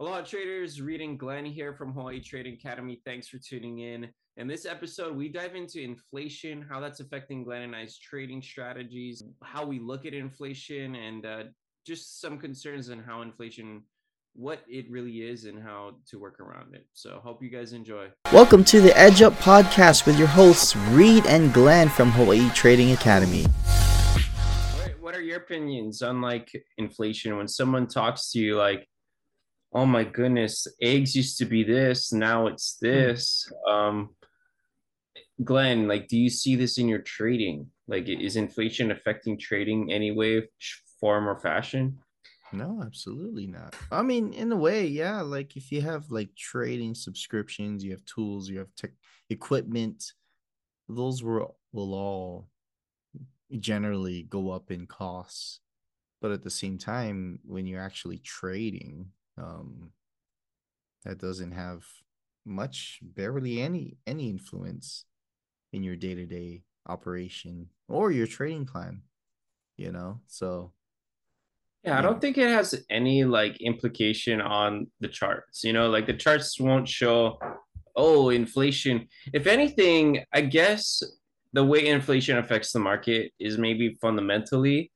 Aloha traders, Reid and Glenn here from Hawaii Trading Academy. Thanks for tuning in. In this episode, we dive into inflation, how that's affecting Glenn and I's trading strategies, how we look at inflation, and uh, just some concerns on how inflation, what it really is, and how to work around it. So, hope you guys enjoy. Welcome to the Edge Up podcast with your hosts, Reid and Glenn from Hawaii Trading Academy. What are your opinions on like inflation when someone talks to you like, oh my goodness, eggs used to be this, now it's hmm. this. Um, Glenn, like, do you see this in your trading? Like, is inflation affecting trading any way, form, or fashion? No, absolutely not. I mean, in a way, yeah. Like, if you have like trading subscriptions, you have tools, you have tech equipment, those will will all generally go up in costs. But at the same time, when you're actually trading, um, that doesn't have much, barely any any influence in your day to day operation or your trading plan. You know, so yeah, I don't think it has any like implication on the charts. You know, like the charts won't show, oh, inflation. If anything, I guess the way inflation affects the market is maybe fundamentally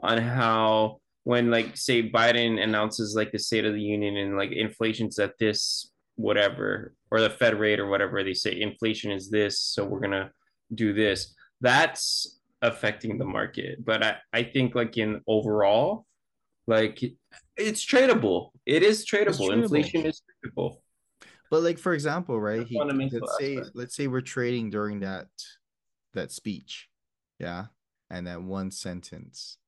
on how when like say Biden announces like the State of the Union and like inflation's at this whatever or the Fed rate or whatever they say inflation is this, so we're gonna do this. That's affecting the market. But I, I think like in overall, like it's tradable. It is tradable. tradable. Inflation is tradable. But like for example, right? He, let's say let's say we're trading during that that speech, yeah, and that one sentence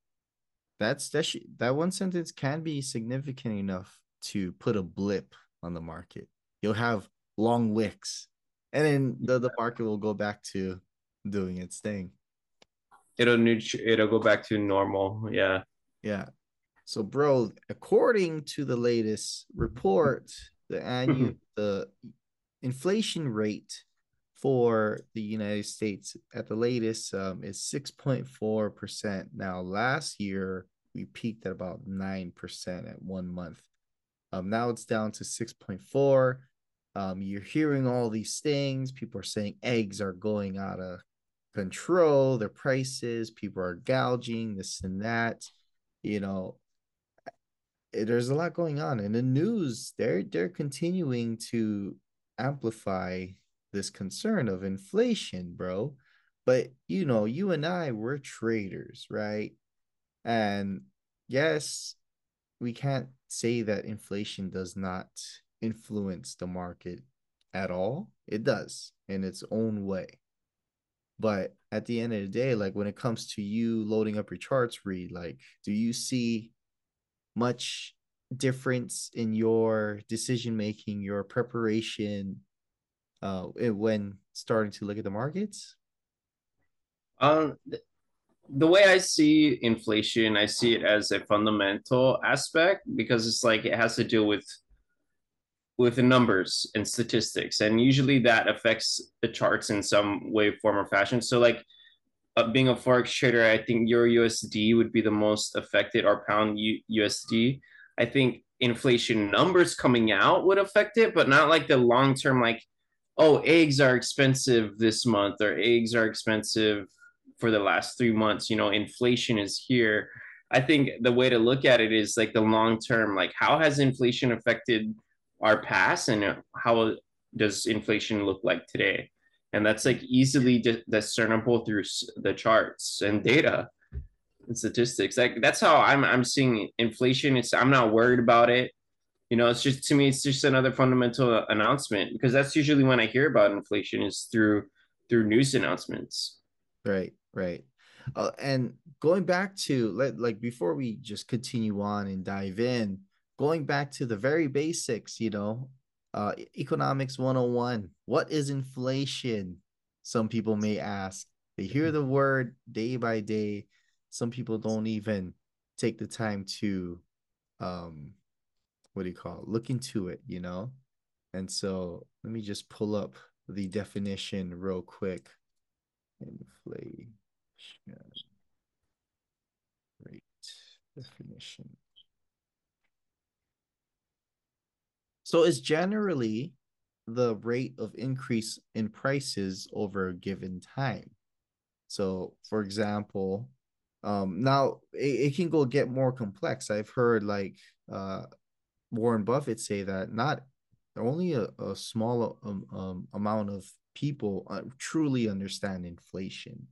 that's that sh- that one sentence can be significant enough to put a blip on the market. You'll have long wicks, and then the, the market will go back to doing its thing. It'll it'll go back to normal. Yeah. Yeah. So, bro, according to the latest report, the annual the inflation rate for the United States at the latest um, is 6.4%. Now, last year we peaked at about 9% at one month. Um, now it's down to 6.4. Um, you're hearing all these things. People are saying eggs are going out of control, their prices, people are gouging this and that. You know, eh, there's a lot going on. In the news, they're they're continuing to amplify this concern of inflation, bro. But you know, you and I, we're traders, right? And yes, we can't say that inflation does not influence the market at all. It does in its own way. But at the end of the day, like when it comes to you loading up your charts, Reid, like, do you see much difference in your decision making, your preparation, uh, when starting to look at the markets? Um, the way I see inflation, I see it as a fundamental aspect because it's like it has to deal with with the numbers and statistics, and usually that affects the charts in some way, form, or fashion. So, like uh, being a forex trader, I think Euro USD would be the most affected, or pound U- USD. I think inflation numbers coming out would affect it, but not like the long term, like oh, eggs are expensive this month, or eggs are expensive for the last three months. You know, inflation is here. I think the way to look at it is like the long term, like how has inflation affected our past and how does inflation look like today? And that's like easily discernible through the charts and data and statistics. Like that's how I'm I'm seeing inflation. It's I'm not worried about it. You know, it's just to me, it's just another fundamental announcement because that's usually when I hear about inflation is through through news announcements. Right. Right. Uh, and going back to let like before we just continue on and dive in, going back to the very basics, you know, uh, economics 101. What is inflation? Some people may ask. They hear the word day by day. Some people don't even take the time to um what do you call it? Look into it, you know? And so let me just pull up the definition real quick. Inflation rate definition. So it's generally the rate of increase in prices over a given time. So, for example, um, now it, it can go get more complex. I've heard like uh, Warren Buffett say that not only a, a small um, um, amount of people uh, truly understand inflation.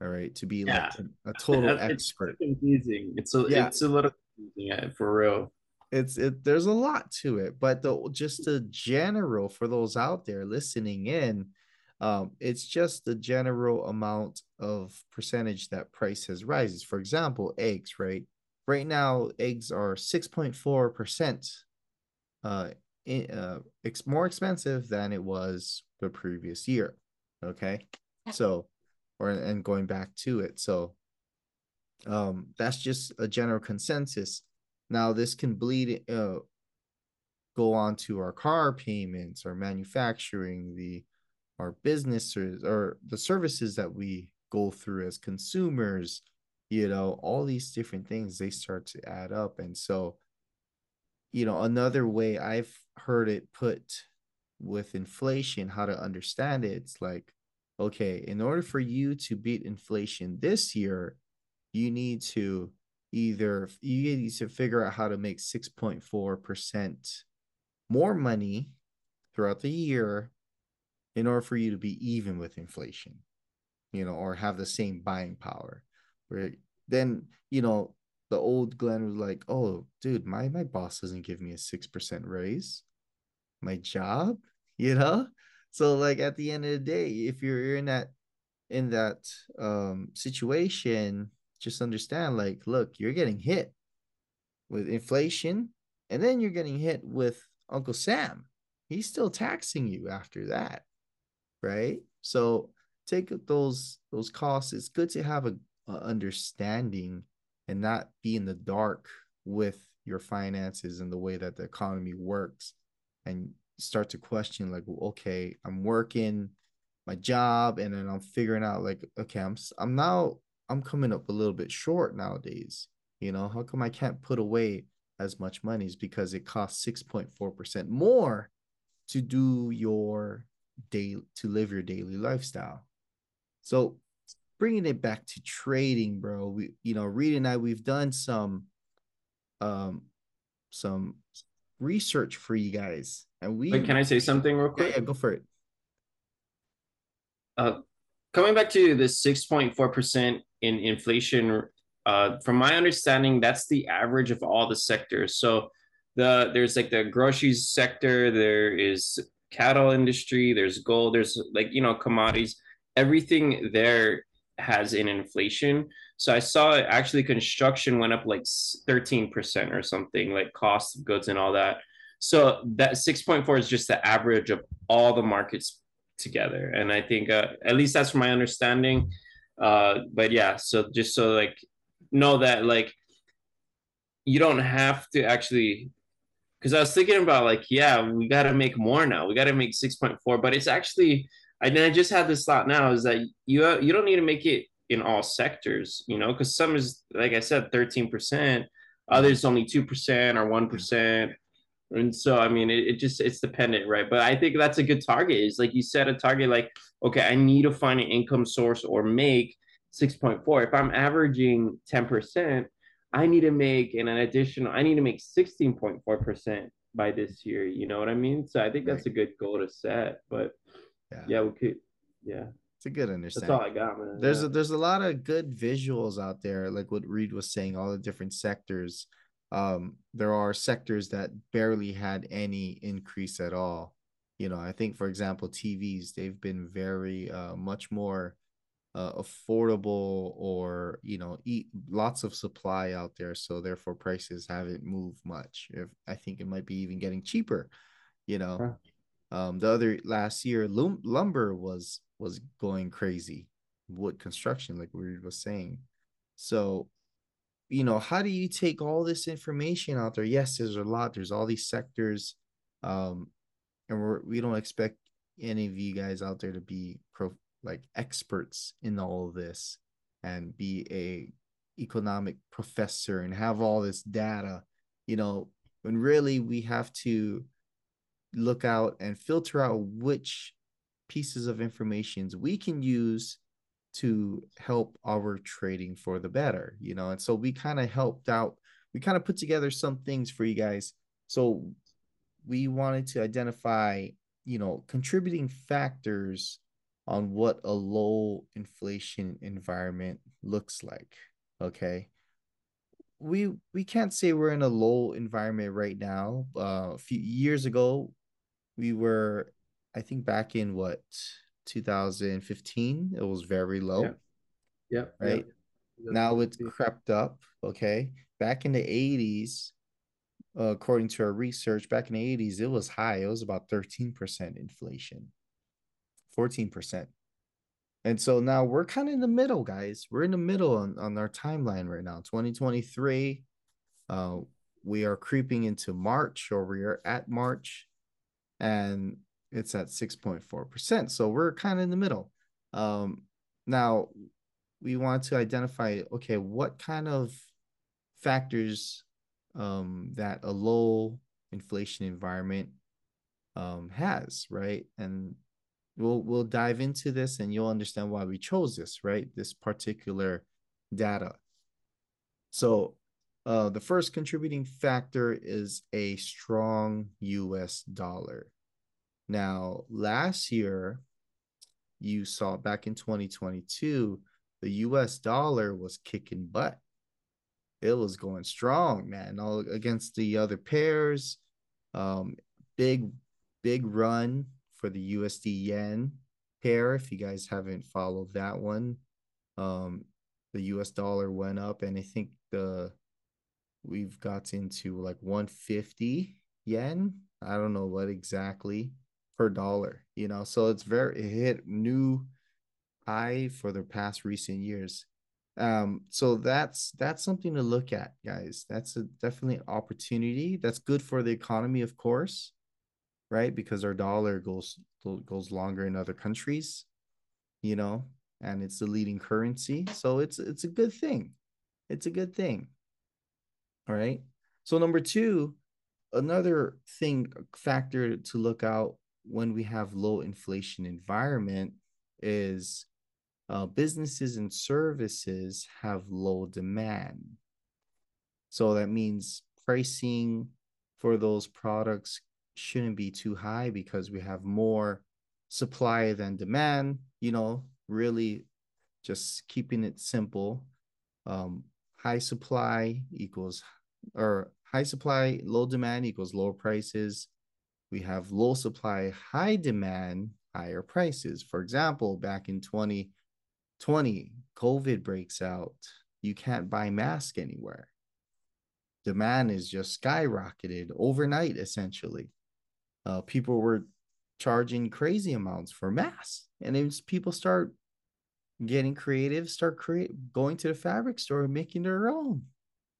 All right, to be yeah. like a, a total expert. It's confusing. It's a yeah. it's a little confusing for real. It's it. There's a lot to it, but the just the general for those out there listening in, um, it's just the general amount of percentage that price has rises. For example, eggs, right? Right now, eggs are 6.4% uh, in, uh, it's more expensive than it was the previous year. Okay. So, or and going back to it. So, um, that's just a general consensus. Now, this can bleed, uh, go on to our car payments, our manufacturing, the our businesses, or the services that we go through as consumers, you know all these different things they start to add up and so you know another way i've heard it put with inflation how to understand it it's like okay in order for you to beat inflation this year you need to either you need to figure out how to make 6.4% more money throughout the year in order for you to be even with inflation you know or have the same buying power where then you know the old Glenn was like, "Oh, dude, my my boss doesn't give me a six percent raise. My job, you know." So like at the end of the day, if you're in that in that um situation, just understand like, look, you're getting hit with inflation, and then you're getting hit with Uncle Sam. He's still taxing you after that, right? So take those those costs. It's good to have a uh, understanding and not be in the dark with your finances and the way that the economy works and start to question like okay i'm working my job and then i'm figuring out like okay i'm i'm now i'm coming up a little bit short nowadays you know how come i can't put away as much money is because it costs 6.4% more to do your day to live your daily lifestyle so bringing it back to trading, bro. We, you know, Reid and I, we've done some, um, some research for you guys, and we. Wait, can I say something real quick? Yeah, yeah go for it. Uh, coming back to the six point four percent in inflation. Uh, from my understanding, that's the average of all the sectors. So the there's like the groceries sector, there is cattle industry, there's gold, there's like you know commodities. Everything there has an inflation. So I saw actually construction went up like 13% or something, like cost of goods and all that. So that 6.4 is just the average of all the markets together. And I think uh, at least that's from my understanding. Uh, but yeah, so just so like know that like you don't have to actually because I was thinking about like, yeah, we got to make more now. We got to make 6.4, but it's actually I, I just had this thought now is that you you don't need to make it in all sectors, you know, because some is like I said, thirteen percent, others only two percent or one percent, and so I mean, it, it just it's dependent, right? But I think that's a good target. Is like you set a target, like okay, I need to find an income source or make six point four. If I'm averaging ten percent, I need to make an additional. I need to make sixteen point four percent by this year. You know what I mean? So I think that's a good goal to set, but yeah, yeah we could. Yeah, it's a good understanding. That's all I got, man. There's yeah. a, there's a lot of good visuals out there, like what Reid was saying. All the different sectors. Um, there are sectors that barely had any increase at all. You know, I think, for example, TVs they've been very uh, much more uh, affordable or you know eat lots of supply out there so therefore prices haven't moved much if i think it might be even getting cheaper you know huh. Um, the other last year, lum- lumber was was going crazy, wood construction, like we was saying. So, you know, how do you take all this information out there? Yes, there's a lot. There's all these sectors, um, and we're we don't expect any of you guys out there to be pro like experts in all of this and be a economic professor and have all this data. You know, when really we have to look out and filter out which pieces of information we can use to help our trading for the better, you know. And so we kind of helped out, we kind of put together some things for you guys. So we wanted to identify, you know, contributing factors on what a low inflation environment looks like. Okay. We we can't say we're in a low environment right now. Uh, a few years ago, we were, I think, back in what 2015, it was very low. Yeah. Yeah. Right. Yeah. Now it's crept up. Okay. Back in the 80s, uh, according to our research, back in the 80s, it was high. It was about 13% inflation, 14%. And so now we're kind of in the middle, guys. We're in the middle on, on our timeline right now. 2023. Uh, we are creeping into March, or we are at March, and it's at 6.4%. So we're kind of in the middle. Um, now we want to identify okay, what kind of factors um, that a low inflation environment um, has, right? And we'll we'll dive into this and you'll understand why we chose this right this particular data so uh, the first contributing factor is a strong us dollar now last year you saw back in 2022 the us dollar was kicking butt it was going strong man all against the other pairs um big big run for the USD yen pair. If you guys haven't followed that one, um, the US dollar went up, and I think the we've got into like 150 yen. I don't know what exactly per dollar, you know. So it's very it hit new high for the past recent years. Um, so that's that's something to look at, guys. That's a definitely an opportunity. That's good for the economy, of course right? Because our dollar goes goes longer in other countries, you know, and it's the leading currency. So it's it's a good thing. It's a good thing. All right. So number two, another thing factor to look out when we have low inflation environment is uh, businesses and services have low demand. So that means pricing for those products shouldn't be too high because we have more supply than demand, you know, really just keeping it simple. Um, high supply equals or high supply, low demand equals lower prices. We have low supply, high demand, higher prices. For example, back in 2020, COVID breaks out. You can't buy masks anywhere. Demand is just skyrocketed overnight, essentially uh, people were charging crazy amounts for masks, and then people start getting creative, start create going to the fabric store and making their own.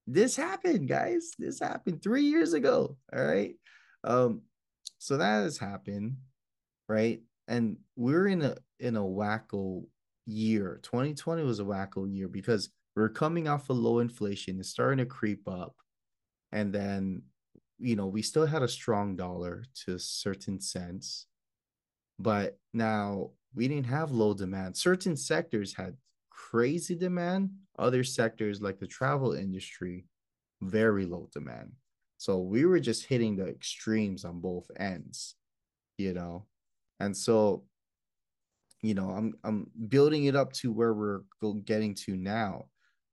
This happened, guys. This happened three years ago. All right. Um, so that has happened, right? And we're in a in a wacko year. 2020 was a wacko year because we're coming off a of low inflation. It's starting to creep up. And then you know, we still had a strong dollar to a certain sense, but now we didn't have low demand. Certain sectors had crazy demand, other sectors like the travel industry, very low demand. So we were just hitting the extremes on both ends, you know. And so, you know, I'm I'm building it up to where we're getting to now.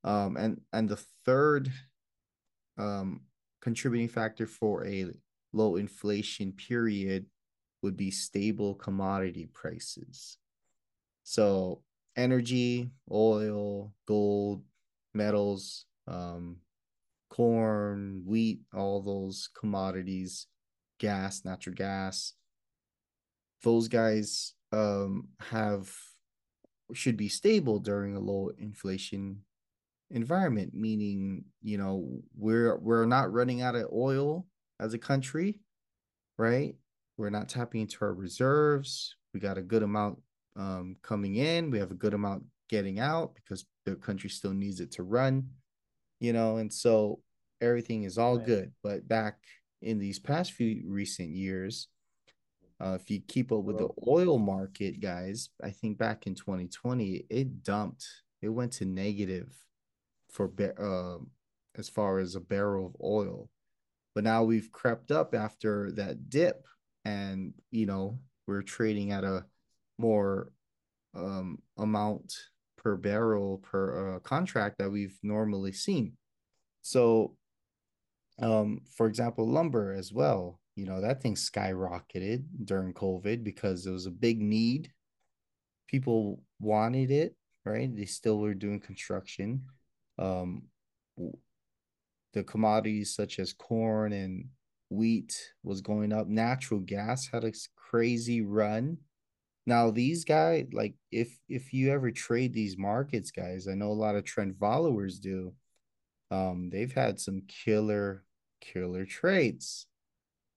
Um and and the third um contributing factor for a low inflation period would be stable commodity prices. So, energy, oil, gold, metals, um, corn, wheat, all those commodities, gas, natural gas, those guys um, have should be stable during a low inflation environment meaning you know we're we're not running out of oil as a country right? We're not tapping into our reserves. We got a good amount um, coming in. We have a good amount getting out because the country still needs it to run you know and so everything is all right. good but back in these past few recent years, uh, if you keep up with the oil market, guys, I think back in 2020, it dumped. It went to negative for uh, as far as a barrel of oil. But now we've crept up after that dip, and you know we're trading at a more um, amount per barrel per uh, contract that we've normally seen. So, um, for example, lumber as well. You know that thing skyrocketed during COVID because there was a big need. People wanted it, right? They still were doing construction. Um, the commodities such as corn and wheat was going up. Natural gas had a crazy run. Now these guys, like if if you ever trade these markets, guys, I know a lot of trend followers do. Um, they've had some killer killer trades.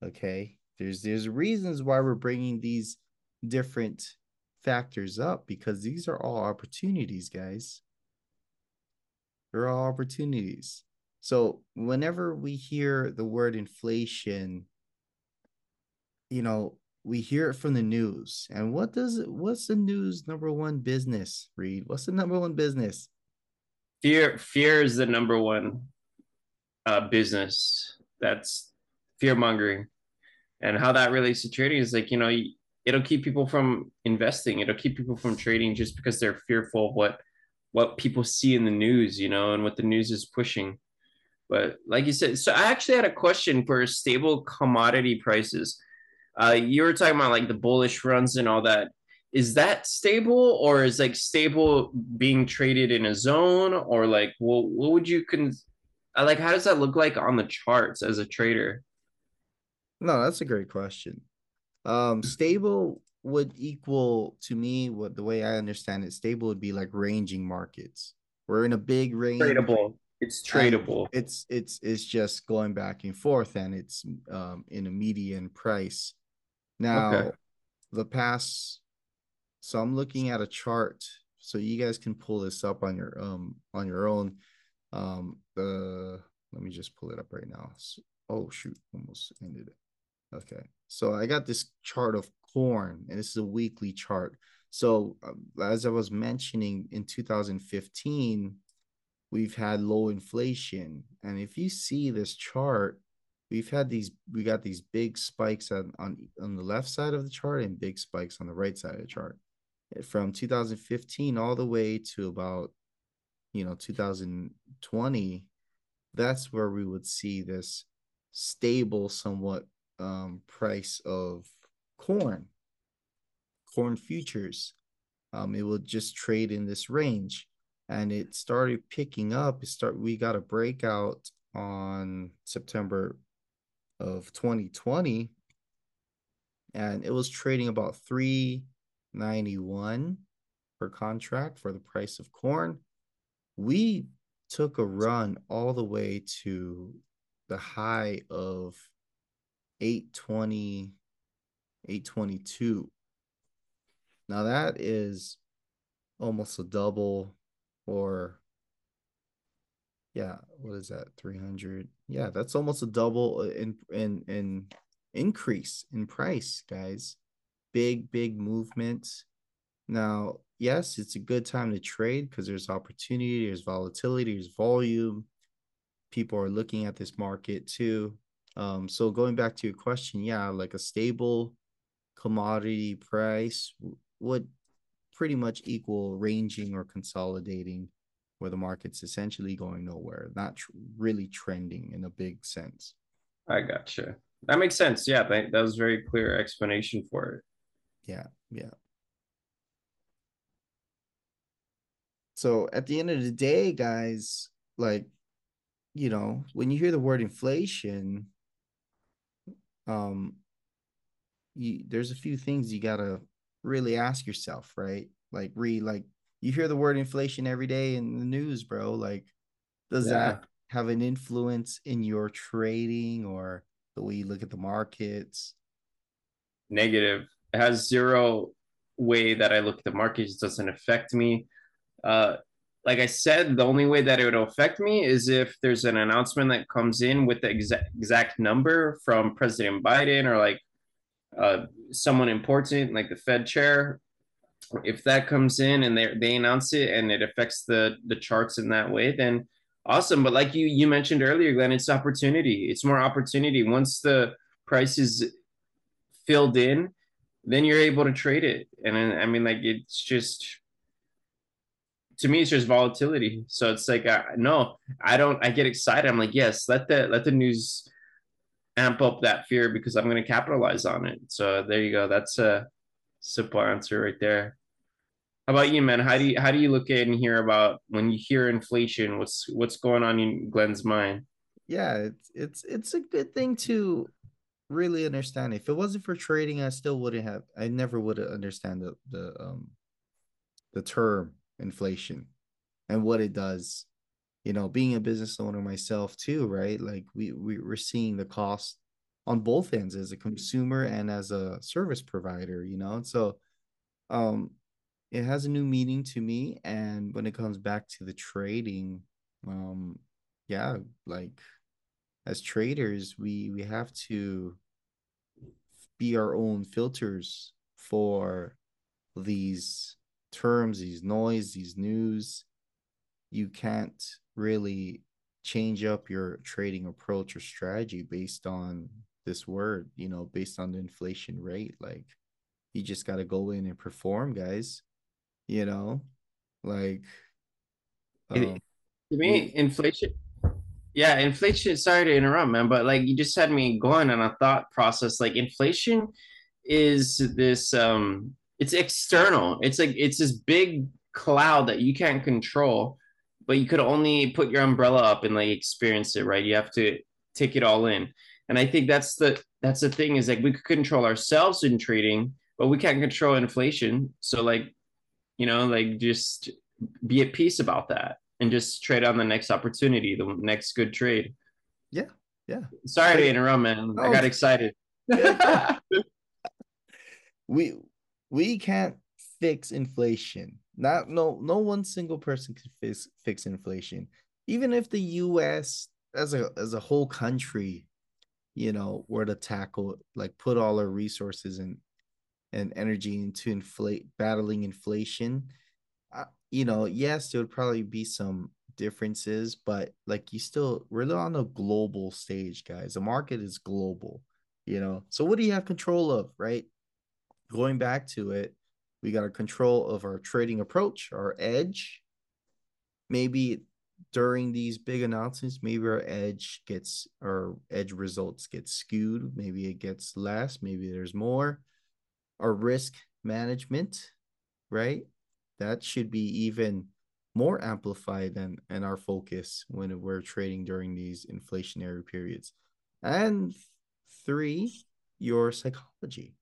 Okay, there's there's reasons why we're bringing these different factors up because these are all opportunities, guys. They're all opportunities. So whenever we hear the word inflation, you know, we hear it from the news. And what does what's the news number one business, Reid? What's the number one business? Fear fear is the number one uh business. That's fear mongering. And how that relates to trading is like, you know, it'll keep people from investing. It'll keep people from trading just because they're fearful of what what people see in the news, you know, and what the news is pushing. But like you said, so I actually had a question for stable commodity prices. Uh, you were talking about like the bullish runs and all that. Is that stable or is like stable being traded in a zone or like well, what would you con uh, like how does that look like on the charts as a trader? No, that's a great question. Um, stable would equal to me what the way I understand it, stable would be like ranging markets. We're in a big range. Tradable. It's tradable. It's it's it's just going back and forth, and it's um, in a median price. Now, okay. the past. So I'm looking at a chart, so you guys can pull this up on your um on your own. Um, the let me just pull it up right now. Oh shoot, almost ended it. Okay, so I got this chart of corn, and this is a weekly chart. So um, as I was mentioning in 2015 we've had low inflation. And if you see this chart, we've had these we got these big spikes on, on on the left side of the chart and big spikes on the right side of the chart. From 2015 all the way to about you know 2020 that's where we would see this stable somewhat um, price of corn corn futures. Um, it will just trade in this range. And it started picking up. It start we got a breakout on September of 2020 and it was trading about 391 per contract for the price of corn. We took a run all the way to the high of 820 822 now that is almost a double or yeah, what is that? 300. Yeah, that's almost a double in in in increase in price, guys. Big big movements. Now, yes, it's a good time to trade because there's opportunity, there's volatility, there's volume. People are looking at this market too. Um, so going back to your question, yeah, like a stable commodity price would pretty much equal ranging or consolidating where the market's essentially going nowhere, not tr- really trending in a big sense. I gotcha. That makes sense. Yeah, that, that was very clear explanation for it. Yeah, yeah. So at the end of the day, guys, like, you know, when you hear the word inflation, um, you, there's a few things you gotta really ask yourself, right? Like re like you hear the word inflation every day in the news, bro. Like, does yeah. that have an influence in your trading or the way you look at the markets? Negative. It has zero way that I look at the markets. It doesn't affect me. Uh, like I said, the only way that it would affect me is if there's an announcement that comes in with the exact exact number from President Biden or like uh, someone important, like the Fed chair. If that comes in and they they announce it and it affects the the charts in that way, then awesome. But like you you mentioned earlier, Glenn, it's opportunity. It's more opportunity. Once the price is filled in, then you're able to trade it. And I mean, like it's just to me, it's just volatility. So it's like, uh, no, I don't. I get excited. I'm like, yes, let the let the news amp up that fear because I'm going to capitalize on it. So there you go. That's a simple answer right there. How about you, man? How do you how do you look at and hear about when you hear inflation? What's what's going on in Glenn's mind? Yeah, it's it's it's a good thing to really understand. If it wasn't for trading, I still wouldn't have. I never would have understand the the um the term inflation and what it does. You know, being a business owner myself too, right? Like we, we we're seeing the cost on both ends as a consumer and as a service provider, you know. So um it has a new meaning to me. And when it comes back to the trading, um, yeah, like as traders, we we have to be our own filters for these terms, these noise, these news, you can't really change up your trading approach or strategy based on this word, you know, based on the inflation rate. Like you just got to go in and perform, guys. You know, like um, to me, inflation. Yeah, inflation. Sorry to interrupt, man, but like you just had me going on a thought process. Like inflation is this um it's external. It's like it's this big cloud that you can't control, but you could only put your umbrella up and like experience it, right? You have to take it all in. And I think that's the that's the thing is like we could control ourselves in trading, but we can't control inflation. So like, you know, like just be at peace about that and just trade on the next opportunity, the next good trade. Yeah. Yeah. Sorry to interrupt, man. Oh. I got excited. we we can't fix inflation. Not no no one single person can fix fix inflation. Even if the US as a as a whole country, you know, where to tackle like put all our resources and and energy into inflate battling inflation, uh, you know, yes, there would probably be some differences, but like you still we're on a global stage, guys. The market is global, you know. So what do you have control of, right? going back to it, we got a control of our trading approach, our edge. Maybe during these big announcements, maybe our edge gets our edge results get skewed. Maybe it gets less. Maybe there's more. Our risk management, right? That should be even more amplified than and our focus when we're trading during these inflationary periods. And three, your psychology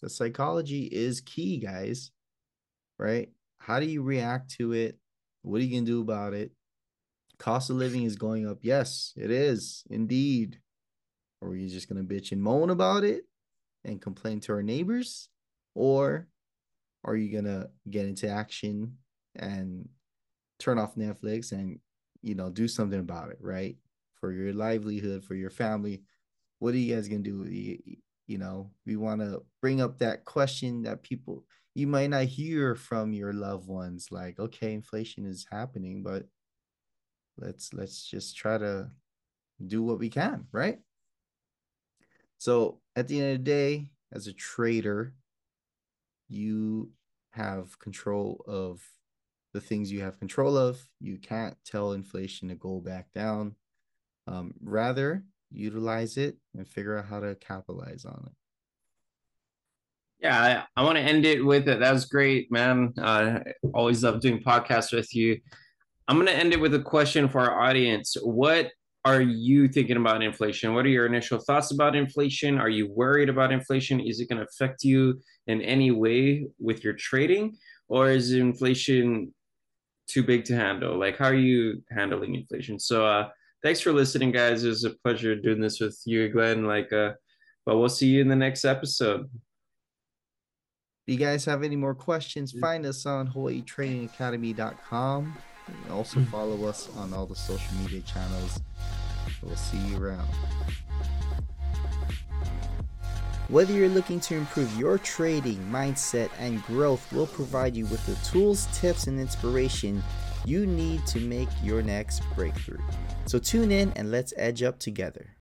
the psychology is key, guys. Right? How do you react to it? What are you going to do about it? Cost of living is going up. Yes, it is indeed. Are we just going to bitch and moan about it and complain to our neighbors? Or are you going to get into action and turn off Netflix and, you know, do something about it, right? For your livelihood, for your family. What are you guys going to do? You know we want to bring up that question that people you might not hear from your loved ones like okay inflation is happening but let's let's just try to do what we can right? So at the end of the day as a trader you have control of the things you have control of. You can't tell inflation to go back down. Um, rather utilize it and figure out how to capitalize on it. Yeah, I, I want to end it with it. That was great, man. Uh, always love doing podcasts with you. I'm going to end it with a question for our audience. What are you thinking about inflation? What are your initial thoughts about inflation? Are you worried about inflation? Is it going to affect you in any way with your trading? Or is inflation too big to handle? Like, how are you handling inflation? So, uh, thanks for listening, guys. It was a pleasure doing this with you, Glenn. Like, uh, but we'll see you in the next episode. If you guys have any more questions, find us on hawaiitradingacademy.com. And also follow us on all the social media channels. We'll see you around. Whether you're looking to improve your trading, mindset, and growth, we'll provide you with the tools, tips, and inspiration you need to make your next breakthrough. So tune in and let's edge up together.